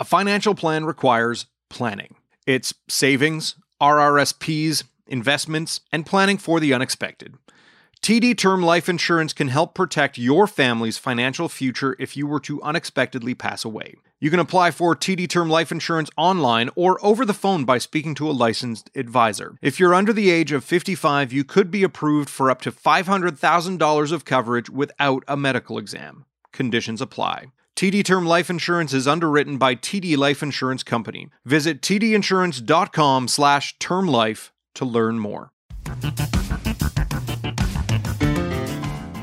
A financial plan requires planning. It's savings, RRSPs, investments, and planning for the unexpected. TD Term Life Insurance can help protect your family's financial future if you were to unexpectedly pass away. You can apply for TD Term Life Insurance online or over the phone by speaking to a licensed advisor. If you're under the age of 55, you could be approved for up to $500,000 of coverage without a medical exam. Conditions apply. TD Term Life Insurance is underwritten by TD Life Insurance Company. Visit tdinsurance.com slash term life to learn more.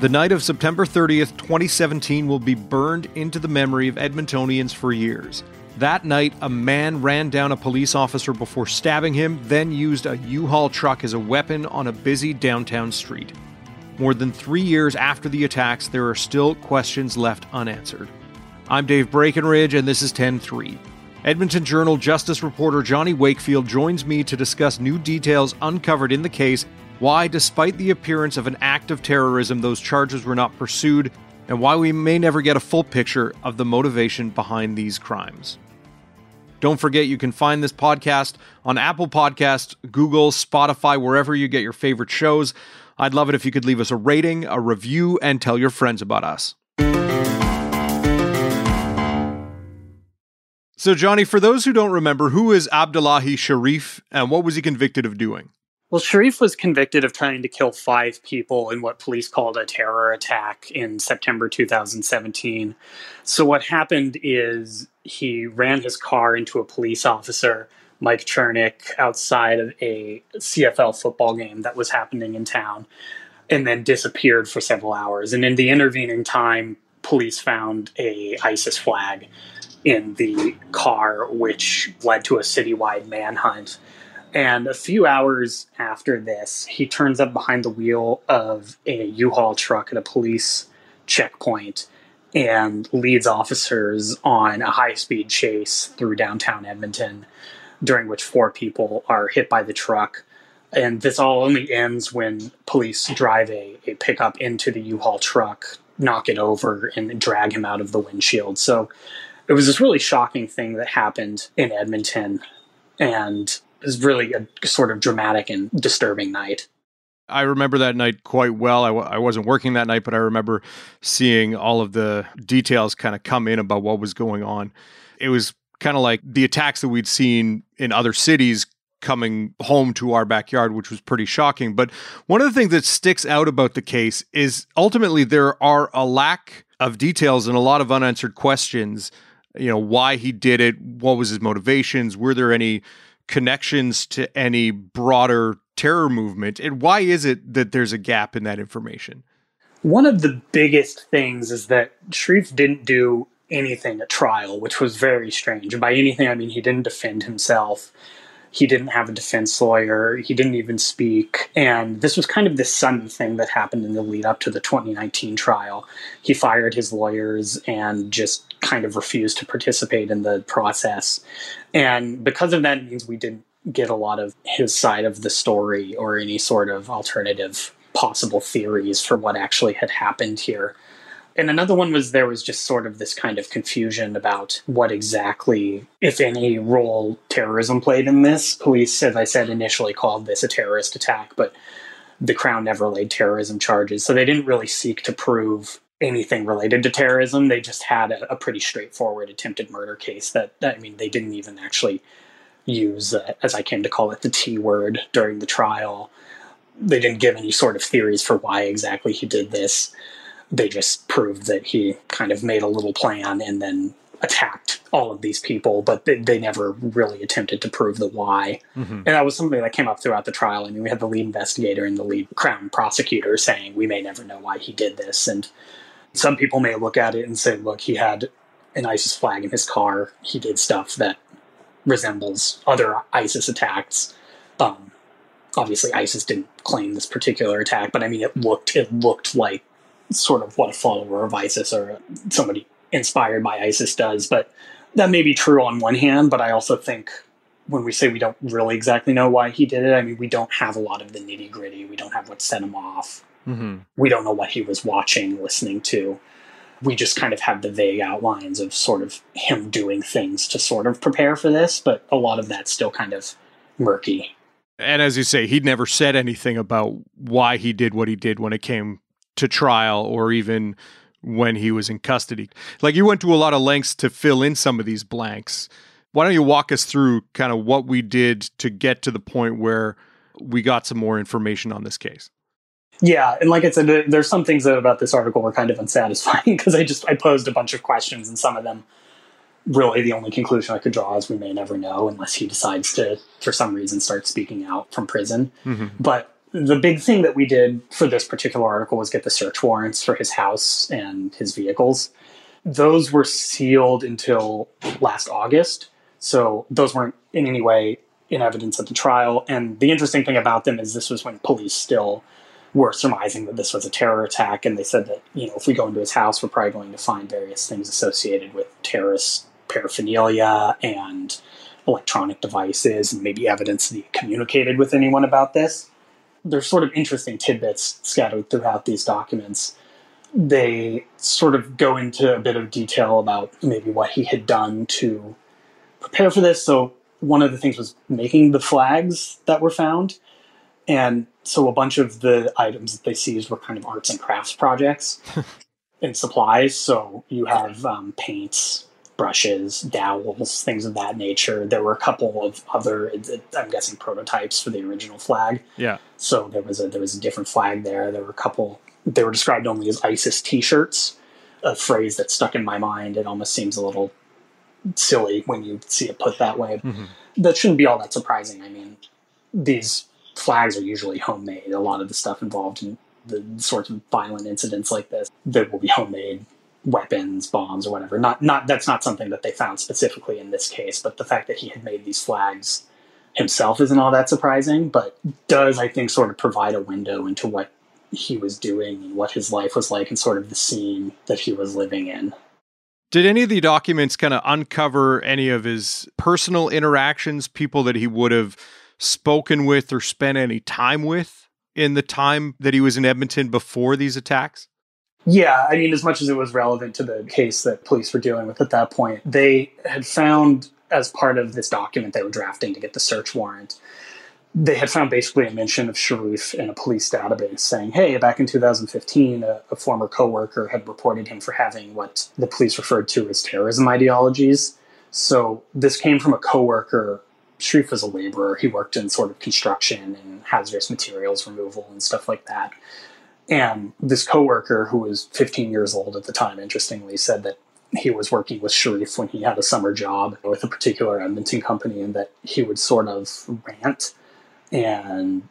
The night of September 30th, 2017 will be burned into the memory of Edmontonians for years. That night, a man ran down a police officer before stabbing him, then used a U-Haul truck as a weapon on a busy downtown street. More than three years after the attacks, there are still questions left unanswered. I'm Dave Breakenridge, and this is 10-3. Edmonton Journal Justice reporter Johnny Wakefield joins me to discuss new details uncovered in the case why, despite the appearance of an act of terrorism, those charges were not pursued, and why we may never get a full picture of the motivation behind these crimes. Don't forget you can find this podcast on Apple Podcast, Google, Spotify, wherever you get your favorite shows. I'd love it if you could leave us a rating, a review, and tell your friends about us. So, Johnny, for those who don't remember, who is Abdullahi Sharif and what was he convicted of doing? Well, Sharif was convicted of trying to kill five people in what police called a terror attack in September 2017. So, what happened is he ran his car into a police officer, Mike Chernyk, outside of a CFL football game that was happening in town, and then disappeared for several hours. And in the intervening time, police found a ISIS flag in the car, which led to a citywide manhunt. And a few hours after this, he turns up behind the wheel of a U-Haul truck at a police checkpoint and leads officers on a high-speed chase through downtown Edmonton, during which four people are hit by the truck. And this all only ends when police drive a, a pickup into the U-Haul truck, knock it over, and drag him out of the windshield. So it was this really shocking thing that happened in Edmonton. And it was really a sort of dramatic and disturbing night. I remember that night quite well. I w- I wasn't working that night, but I remember seeing all of the details kind of come in about what was going on. It was kind of like the attacks that we'd seen in other cities coming home to our backyard, which was pretty shocking. But one of the things that sticks out about the case is ultimately there are a lack of details and a lot of unanswered questions. You know, why he did it, what was his motivations, were there any connections to any broader terror movement? And why is it that there's a gap in that information? One of the biggest things is that Sharif didn't do anything at trial, which was very strange. And by anything, I mean he didn't defend himself. He didn't have a defense lawyer. He didn't even speak. And this was kind of this sudden thing that happened in the lead up to the 2019 trial. He fired his lawyers and just kind of refused to participate in the process. And because of that, means we didn't get a lot of his side of the story or any sort of alternative possible theories for what actually had happened here. And another one was there was just sort of this kind of confusion about what exactly, if any, role terrorism played in this. Police, as I said, initially called this a terrorist attack, but the Crown never laid terrorism charges. So they didn't really seek to prove anything related to terrorism. They just had a, a pretty straightforward attempted murder case that, I mean, they didn't even actually use, uh, as I came to call it, the T word during the trial. They didn't give any sort of theories for why exactly he did this they just proved that he kind of made a little plan and then attacked all of these people, but they, they never really attempted to prove the why. Mm-hmm. And that was something that came up throughout the trial. I mean, we had the lead investigator and the lead crown prosecutor saying, we may never know why he did this. And some people may look at it and say, look, he had an ISIS flag in his car. He did stuff that resembles other ISIS attacks. Um, obviously, ISIS didn't claim this particular attack, but I mean, it looked it looked like sort of what a follower of ISIS or somebody inspired by ISIS does. But that may be true on one hand, but I also think when we say we don't really exactly know why he did it, I mean, we don't have a lot of the nitty gritty. We don't have what set him off. Mm-hmm. We don't know what he was watching, listening to. we just kind of have the vague outlines of sort of him doing things to sort of prepare for this, but a lot of that's still kind of murky. And as you say, he'd never said anything about why he did what he did when it came to trial or even when he was in custody. Like you went to a lot of lengths to fill in some of these blanks. Why don't you walk us through kind of what we did to get to the point where we got some more information on this case? Yeah, and like I said, there's some things about this article were kind of unsatisfying because I just I posed a bunch of questions and some of them really the only conclusion I could draw is we may never know unless he decides to for some reason start speaking out from prison. Mm-hmm. But the big thing that we did for this particular article was get the search warrants for his house and his vehicles. Those were sealed until last August, so those weren't in any way in evidence at the trial. And the interesting thing about them is this was when police still were surmising that this was a terror attack, and they said that you know if we go into his house, we're probably going to find various things associated with terrorist paraphernalia and electronic devices, and maybe evidence that he communicated with anyone about this. There's sort of interesting tidbits scattered throughout these documents. They sort of go into a bit of detail about maybe what he had done to prepare for this. So one of the things was making the flags that were found. And so a bunch of the items that they seized were kind of arts and crafts projects and supplies. So you have um, paints, brushes, dowels, things of that nature. There were a couple of other, I'm guessing, prototypes for the original flag. Yeah. So there was a there was a different flag there. There were a couple. They were described only as ISIS T-shirts. A phrase that stuck in my mind. It almost seems a little silly when you see it put that way. Mm-hmm. That shouldn't be all that surprising. I mean, these flags are usually homemade. A lot of the stuff involved in the sorts of violent incidents like this that will be homemade weapons, bombs, or whatever. Not not that's not something that they found specifically in this case, but the fact that he had made these flags himself isn't all that surprising, but does I think sort of provide a window into what he was doing and what his life was like and sort of the scene that he was living in. Did any of the documents kind of uncover any of his personal interactions, people that he would have spoken with or spent any time with in the time that he was in Edmonton before these attacks? Yeah, I mean, as much as it was relevant to the case that police were dealing with at that point, they had found, as part of this document they were drafting to get the search warrant, they had found basically a mention of Sharif in a police database saying, hey, back in 2015, a, a former coworker had reported him for having what the police referred to as terrorism ideologies. So this came from a coworker Sharif was a laborer. He worked in sort of construction and hazardous materials removal and stuff like that. And this coworker, who was 15 years old at the time, interestingly, said that he was working with Sharif when he had a summer job with a particular Edmonton company, and that he would sort of rant and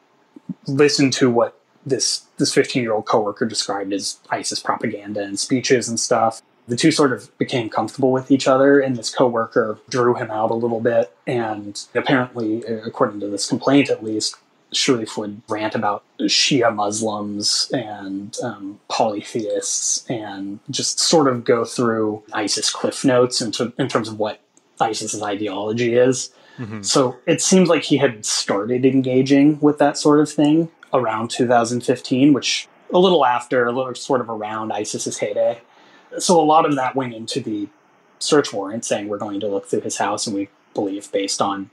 listen to what this this 15 year old coworker described as ISIS propaganda and speeches and stuff the two sort of became comfortable with each other, and this coworker drew him out a little bit. And apparently, according to this complaint at least, Sharif would rant about Shia Muslims and um, polytheists and just sort of go through ISIS cliff notes in, in terms of what ISIS's ideology is. Mm-hmm. So it seems like he had started engaging with that sort of thing around 2015, which a little after, a little sort of around ISIS's heyday so a lot of that went into the search warrant saying we're going to look through his house and we believe based on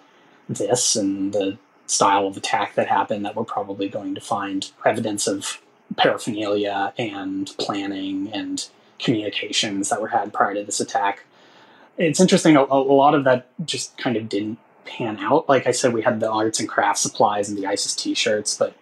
this and the style of attack that happened that we're probably going to find evidence of paraphernalia and planning and communications that were had prior to this attack. It's interesting, a, a, lot of that just kind of didn't pan out. Like I said, we had the arts and craft supplies and the ISIS t shirts, but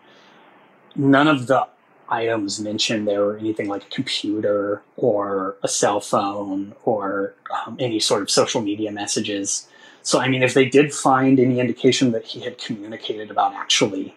none of the items mentioned there were anything like a computer or a cell phone or um, any sort of social media messages. So, I mean, if they did find any indication that he had communicated about actually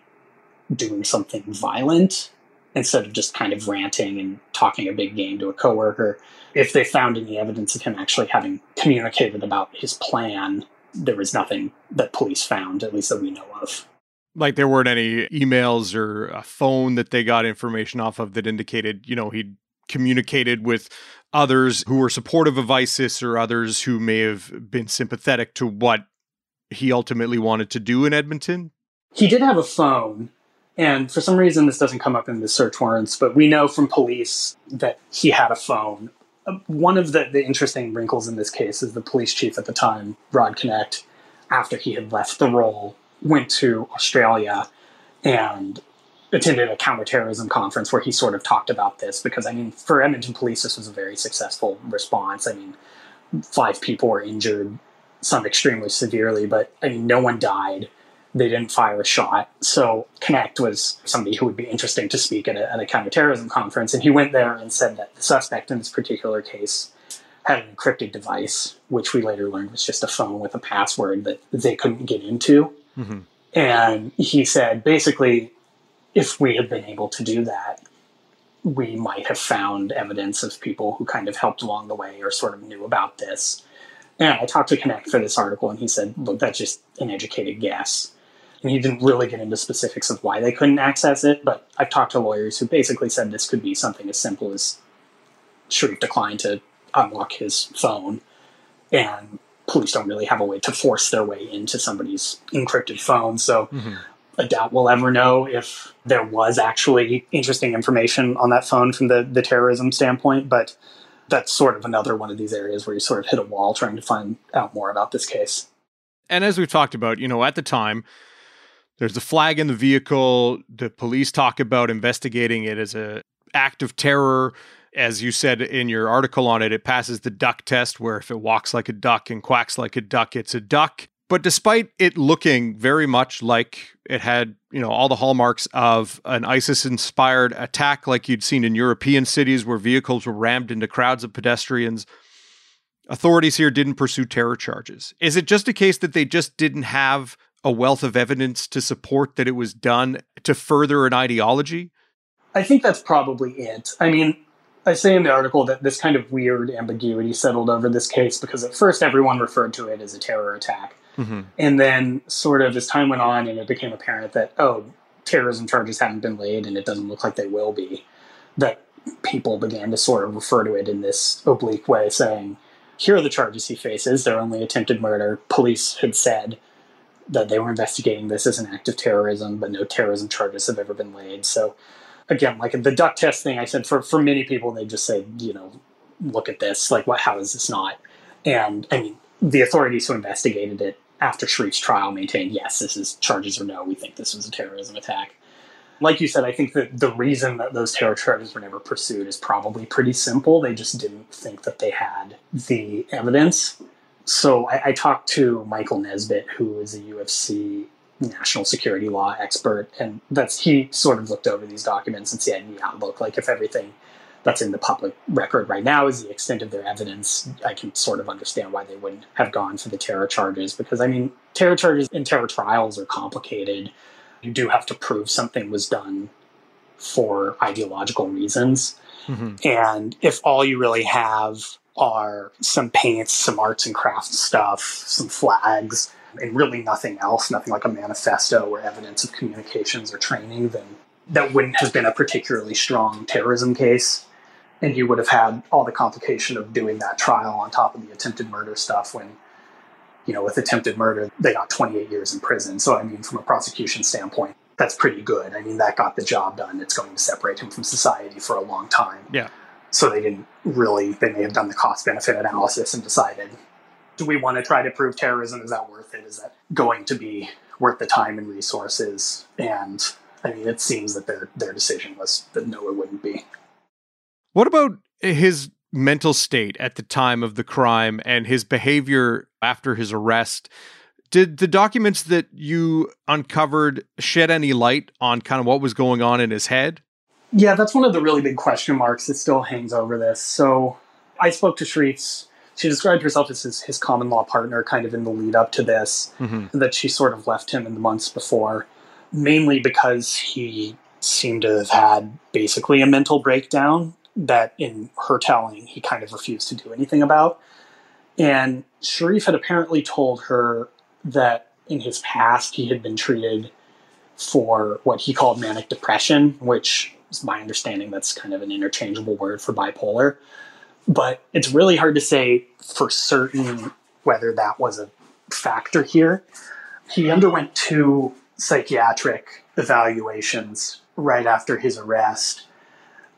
doing something violent instead of just kind of ranting and talking a big game to a coworker, if they found any evidence of him actually having communicated about his plan, there was nothing that police found, at least that we know of. Like there weren't any emails or a phone that they got information off of that indicated, you know, he'd communicated with others who were supportive of ISIS or others who may have been sympathetic to what he ultimately wanted to do in Edmonton? He did have a phone, and for some reason this doesn't come up in the search warrants, but we know from police that he had a phone uh, one of the, the interesting wrinkles in this case is the police chief at the time, Rod Knecht, after he had left the role, went to Australia and attended a counterterrorism conference where he sort of talked about this because I mean, for Edmonton police, this was a very successful response. I mean, five people were injured, some extremely severely, but I mean, no one died. They didn't fire a shot. So Knecht was somebody who would be interesting to speak at a, at a counterterrorism conference. And he went there and said that the suspect in this particular case had an encrypted device, which we later learned was just a phone with a password that they couldn't get into. Mm-hmm. And he said basically if we had been able to do that, we might have found evidence of people who kind of helped along the way or sort of knew about this. And I talked to Knecht for this article, and he said, look, that's just an educated guess. And he didn't really get into specifics of why they couldn't access it, but I've talked to lawyers who basically said this could be something as simple as Sharif declined to unlock his phone, and police don't really have a way to force their way into somebody's encrypted phone. So mm-hmm. I doubt we'll ever know if there was actually interesting information on that phone from the, the terrorism standpoint, but that's sort of another one of these areas where you sort of hit a wall trying to find out more about this case. And as we've talked about, you know, at the time, there's a flag in the vehicle. The police talk about investigating it as a act of terror. As you said in your article on it, it passes the duck test, where if it walks like a duck and quacks like a duck, it's a duck. But despite it looking very much like it had, you know, all the hallmarks of an ISIS-inspired attack like you'd seen in European cities where vehicles were rammed into crowds of pedestrians, authorities here didn't pursue terror charges. Is it just a case that they just didn't have a wealth of evidence to support that it was done to further an ideology? I think that's probably it. I mean, I say in the article that this kind of weird ambiguity settled over this case because at first everyone referred to it as a terror attack. Mm-hmm. And then, sort of, as time went on and it became apparent that, oh, terrorism charges haven't been laid and it doesn't look like they will be, that people began to sort of refer to it in this oblique way, saying, here are the charges he faces. They're only attempted murder. Police had said that they were investigating this as an act of terrorism, but no terrorism charges have ever been laid. So, again, like the duck test thing, I said for, for many people, they just say, you know, look at this. Like, what? How is this not? And I mean, the authorities who investigated it after Sharif's trial maintained, yes, this is charges or no, we think this was a terrorism attack. Like you said, I think that the reason that those terror charges were never pursued is probably pretty simple. They just didn't think that they had the evidence. So I, I talked to Michael Nesbitt, who is a U of C national security law expert, and that's he sort of looked over these documents and said, "Yeah, look, like if everything that's in the public record right now is the extent of their evidence. I can sort of understand why they wouldn't have gone for the terror charges because, I mean, terror charges and terror trials are complicated. You do have to prove something was done for ideological reasons. Mm-hmm. And if all you really have are some paints, some arts and crafts stuff, some flags, and really nothing else, nothing like a manifesto or evidence of communications or training, then that wouldn't have been a particularly strong terrorism case and you would have had all the complication of doing that trial on top of the attempted murder stuff when you know with attempted murder they got 28 years in prison. So i mean from a prosecution standpoint that's pretty good. I mean that got the job done. It's going to separate him from society for a long time. Yeah. So they didn't really they may have done the cost benefit analysis and decided do we want to try to prove terrorism? Is that worth it? Is that going to be worth the time and resources? And i mean it seems that their their decision was that no it wouldn't be what about his mental state at the time of the crime and his behavior after his arrest? Did the documents that you uncovered shed any light on kind of what was going on in his head? Yeah, that's one of the really big question marks that still hangs over this. So I spoke to Sharif's. She described herself as his, his common law partner kind of in the lead up to this, mm-hmm. that she sort of left him in the months before, mainly because he seemed to have had basically a mental breakdown that in her telling he kind of refused to do anything about. And Sharif had apparently told her that in his past he had been treated for what he called manic depression, which is my understanding that's kind of an interchangeable word for bipolar. But it's really hard to say for certain whether that was a factor here. He underwent two psychiatric evaluations right after his arrest.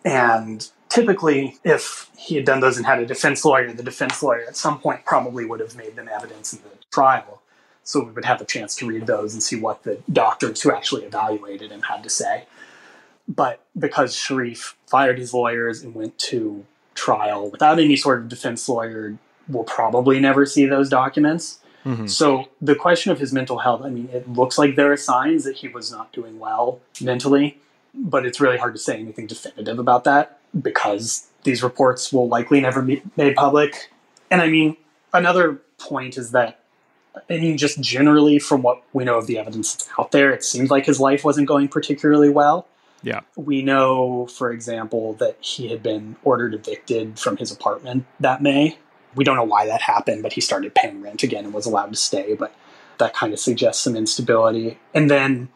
And typically, if he had done those and had a defense lawyer, the defense lawyer at some point probably would have made them evidence in the trial. So we would have a chance to read those and see what the doctors who actually evaluated him had to say. But because Sharif fired his lawyers and went to trial without any sort of defense lawyer, we'll probably never see those documents. Mm-hmm. So the question of his mental health, I mean, it looks like there are signs that he was not doing well mentally, but it's really hard to say anything definitive about that because these reports will likely never be made public. And I mean, another point is that I mean, just generally from what we know of the evidence that's out there, it seems like his life wasn't going particularly well. Yeah. We know, for example, that he had been ordered evicted from his apartment that May. We don't know why that happened, but he started paying rent again and was allowed to stay. But that kind of suggests some instability. And then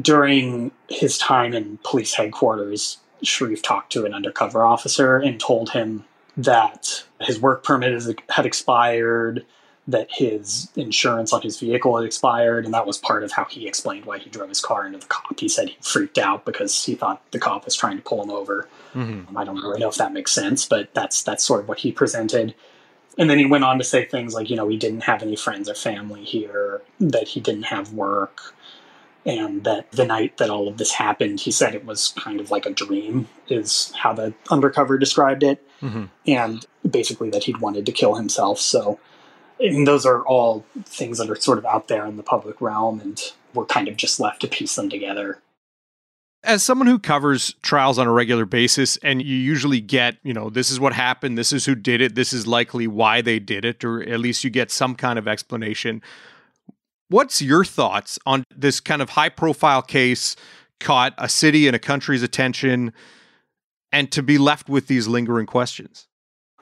during his time in police headquarters, Sharif talked to an undercover officer and told him that his work permit had expired, that his insurance on his vehicle had expired, and that was part of how he explained why he drove his car into the cop. He said he freaked out because he thought the cop was trying to pull him over. Mm-hmm. I don't really know if that makes sense, but that's that's sort of what he presented. And then he went on to say things like, you know, he didn't have any friends or family here, that he didn't have work, and that the night that all of this happened, he said it was kind of like a dream, is how the undercover described it, mm-hmm. and basically that he'd wanted to kill himself. So, mean, those are all things that are sort of out there in the public realm, and we're kind of just left to piece them together. As someone who covers trials on a regular basis, and you usually get, you know, this is what happened, this is who did it, this is likely why they did it, or at least you get some kind of explanation What's your thoughts on this kind of high profile case caught a city and a country's attention and to be left with these lingering questions?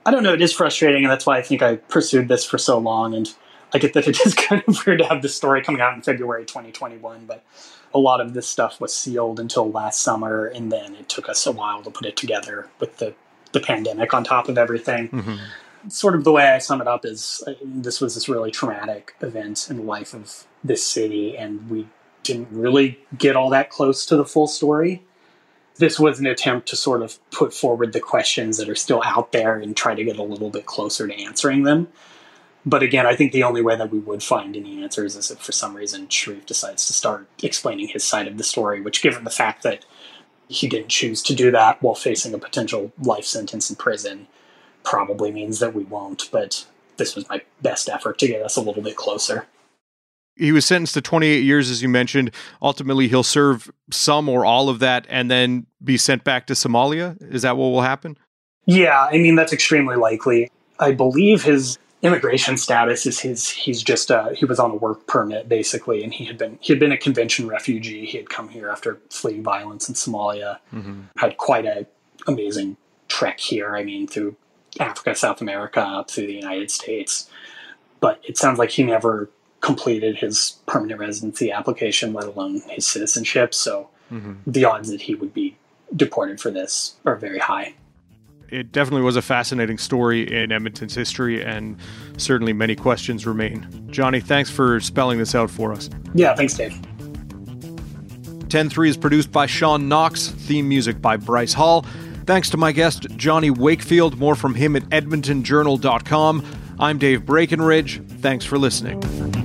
I don't know. It is frustrating, and that's why I think I pursued this for so long. And I get that it is kind of weird to have this story coming out in February 2021, but a lot of this stuff was sealed until last summer, and then it took us a while to put it together with the, the pandemic on top of everything. Mm-hmm sort of the way I sum it up is uh, this was this really traumatic event in the life of this city, and we didn't really get all that close to the full story. This was an attempt to sort of put forward the questions that are still out there and try to get a little bit closer to answering them. But again, I think the only way that we would find any answers is if for some reason Sharif decides to start explaining his side of the story, which, given the fact that he didn't choose to do that while facing a potential life sentence in prison, probably means that we won't, but this was my best effort to get us a little bit closer. He was sentenced to 28 years, as you mentioned. Ultimately, he'll serve some or all of that and then be sent back to Somalia. Is that what will happen? Yeah, I mean, that's extremely likely. I believe his immigration status is his he's just uh, he was on a work permit basically and he had been he had been a convention refugee he had come here after fleeing violence in somalia mm-hmm. had quite a amazing trek here i mean through Africa, South America, up through the United States. But it sounds like he never completed his permanent residency application, let alone his citizenship. So mm-hmm. the odds that he would be deported for this are very high. It definitely was a fascinating story in Edmonton's history, and certainly many questions remain. Johnny, thanks for spelling this out for us. Yeah, thanks, Dave. 10 3 is produced by Sean Knox, theme music by Bryce Hall. Thanks to my guest, Johnny Wakefield. More from him at edmontonjournal.com. I'm Dave Breakenridge. Thanks for listening.